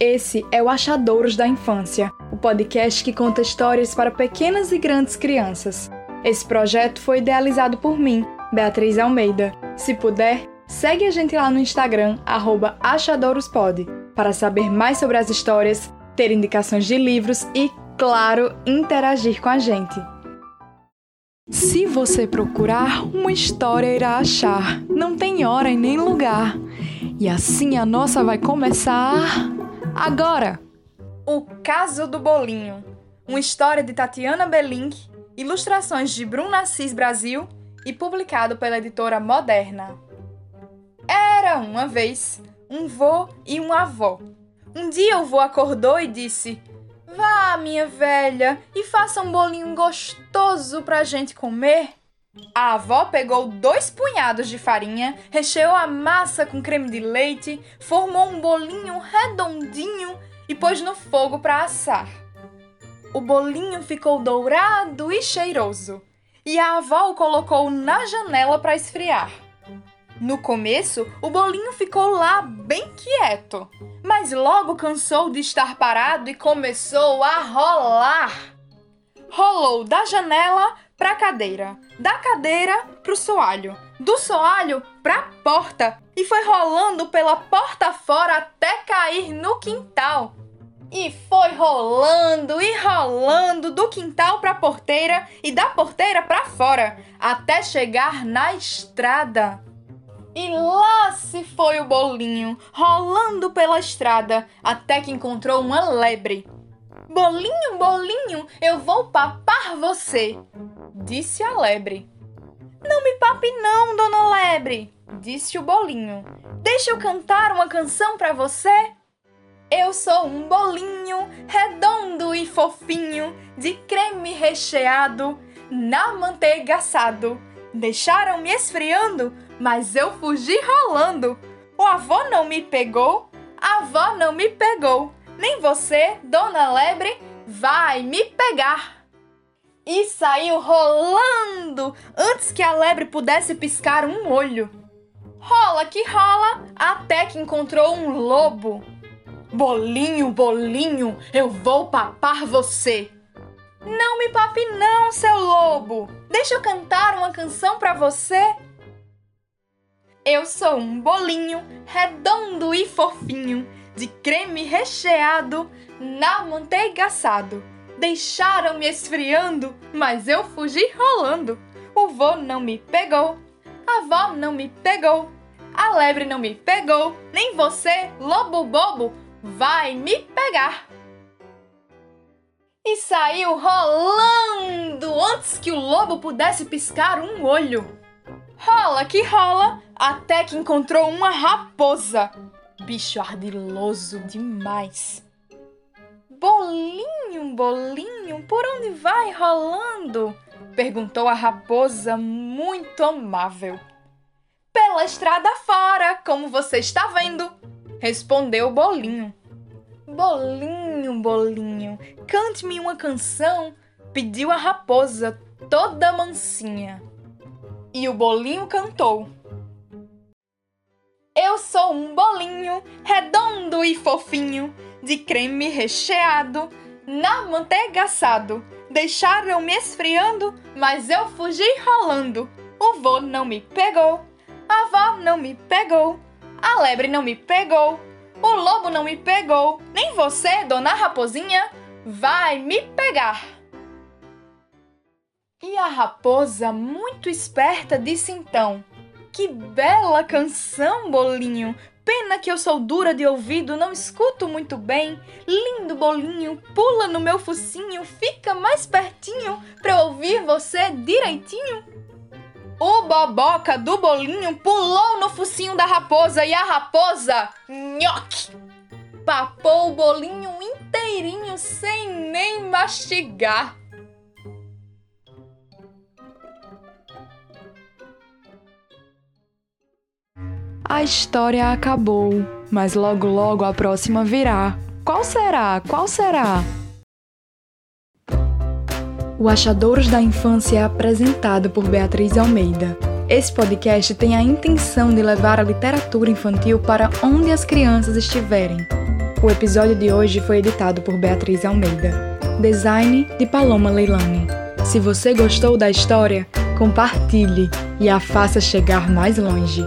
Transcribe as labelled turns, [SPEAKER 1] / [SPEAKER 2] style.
[SPEAKER 1] Esse é o Achadouros da Infância, o podcast que conta histórias para pequenas e grandes crianças. Esse projeto foi idealizado por mim, Beatriz Almeida. Se puder, segue a gente lá no Instagram, @achadoorospod, para saber mais sobre as histórias, ter indicações de livros e, claro, interagir com a gente. Se você procurar, uma história irá achar. Não tem hora e nem lugar. E assim a nossa vai começar agora. O Caso do Bolinho. Uma história de Tatiana Belink, ilustrações de Bruno Assis Brasil e publicado pela editora Moderna. Era uma vez um vô e uma avó. Um dia o vô acordou e disse: Vá, minha velha, e faça um bolinho gostoso pra gente comer. A avó pegou dois punhados de farinha, recheou a massa com creme de leite, formou um bolinho redondinho e pôs no fogo para assar. O bolinho ficou dourado e cheiroso, e a avó o colocou na janela para esfriar. No começo, o bolinho ficou lá bem quieto, mas logo cansou de estar parado e começou a rolar. Rolou da janela para a cadeira, da cadeira para o soalho, do soalho para a porta e foi rolando pela porta fora até cair no quintal. E foi rolando e rolando do quintal para a porteira e da porteira para fora, até chegar na estrada. E lá se foi o bolinho, rolando pela estrada, até que encontrou uma lebre. Bolinho, bolinho, eu vou papar você, disse a lebre. Não me pape não, dona lebre, disse o bolinho. Deixa eu cantar uma canção para você. Eu sou um bolinho redondo e fofinho, de creme recheado, na manteiga assado. Deixaram-me esfriando mas eu fugi rolando. O avô não me pegou, a avó não me pegou, nem você, dona Lebre, vai me pegar. E saiu rolando antes que a lebre pudesse piscar um olho. Rola que rola, até que encontrou um lobo. Bolinho, bolinho, eu vou papar você. Não me pape não, seu lobo. Deixa eu cantar uma canção para você. Eu sou um bolinho redondo e fofinho, de creme recheado, na manteiga assado. Deixaram-me esfriando, mas eu fugi rolando. O vô não me pegou, a avó não me pegou, a lebre não me pegou, nem você, lobo bobo, vai me pegar. E saiu rolando antes que o lobo pudesse piscar um olho. Rola que rola, até que encontrou uma raposa. Bicho ardiloso demais. Bolinho, bolinho, por onde vai rolando? Perguntou a raposa, muito amável. Pela estrada fora, como você está vendo, respondeu o bolinho. Bolinho, bolinho, cante-me uma canção, pediu a raposa, toda mansinha. E o bolinho cantou. Eu sou um bolinho redondo e fofinho, de creme recheado, na manteiga assado. Deixaram-me esfriando, mas eu fugi rolando. O vô não me pegou, a avó não me pegou, a lebre não me pegou, o lobo não me pegou, nem você, dona Raposinha, vai me pegar. E a raposa, muito esperta, disse então: Que bela canção, bolinho! Pena que eu sou dura de ouvido, não escuto muito bem. Lindo bolinho, pula no meu focinho, fica mais pertinho pra eu ouvir você direitinho. O boboca do bolinho pulou no focinho da raposa e a raposa, nhoque, papou o bolinho inteirinho sem nem mastigar. A história acabou, mas logo logo a próxima virá. Qual será? Qual será? O Achadouros da Infância é apresentado por Beatriz Almeida. Esse podcast tem a intenção de levar a literatura infantil para onde as crianças estiverem. O episódio de hoje foi editado por Beatriz Almeida. Design de Paloma Leilani. Se você gostou da história, compartilhe e a faça chegar mais longe.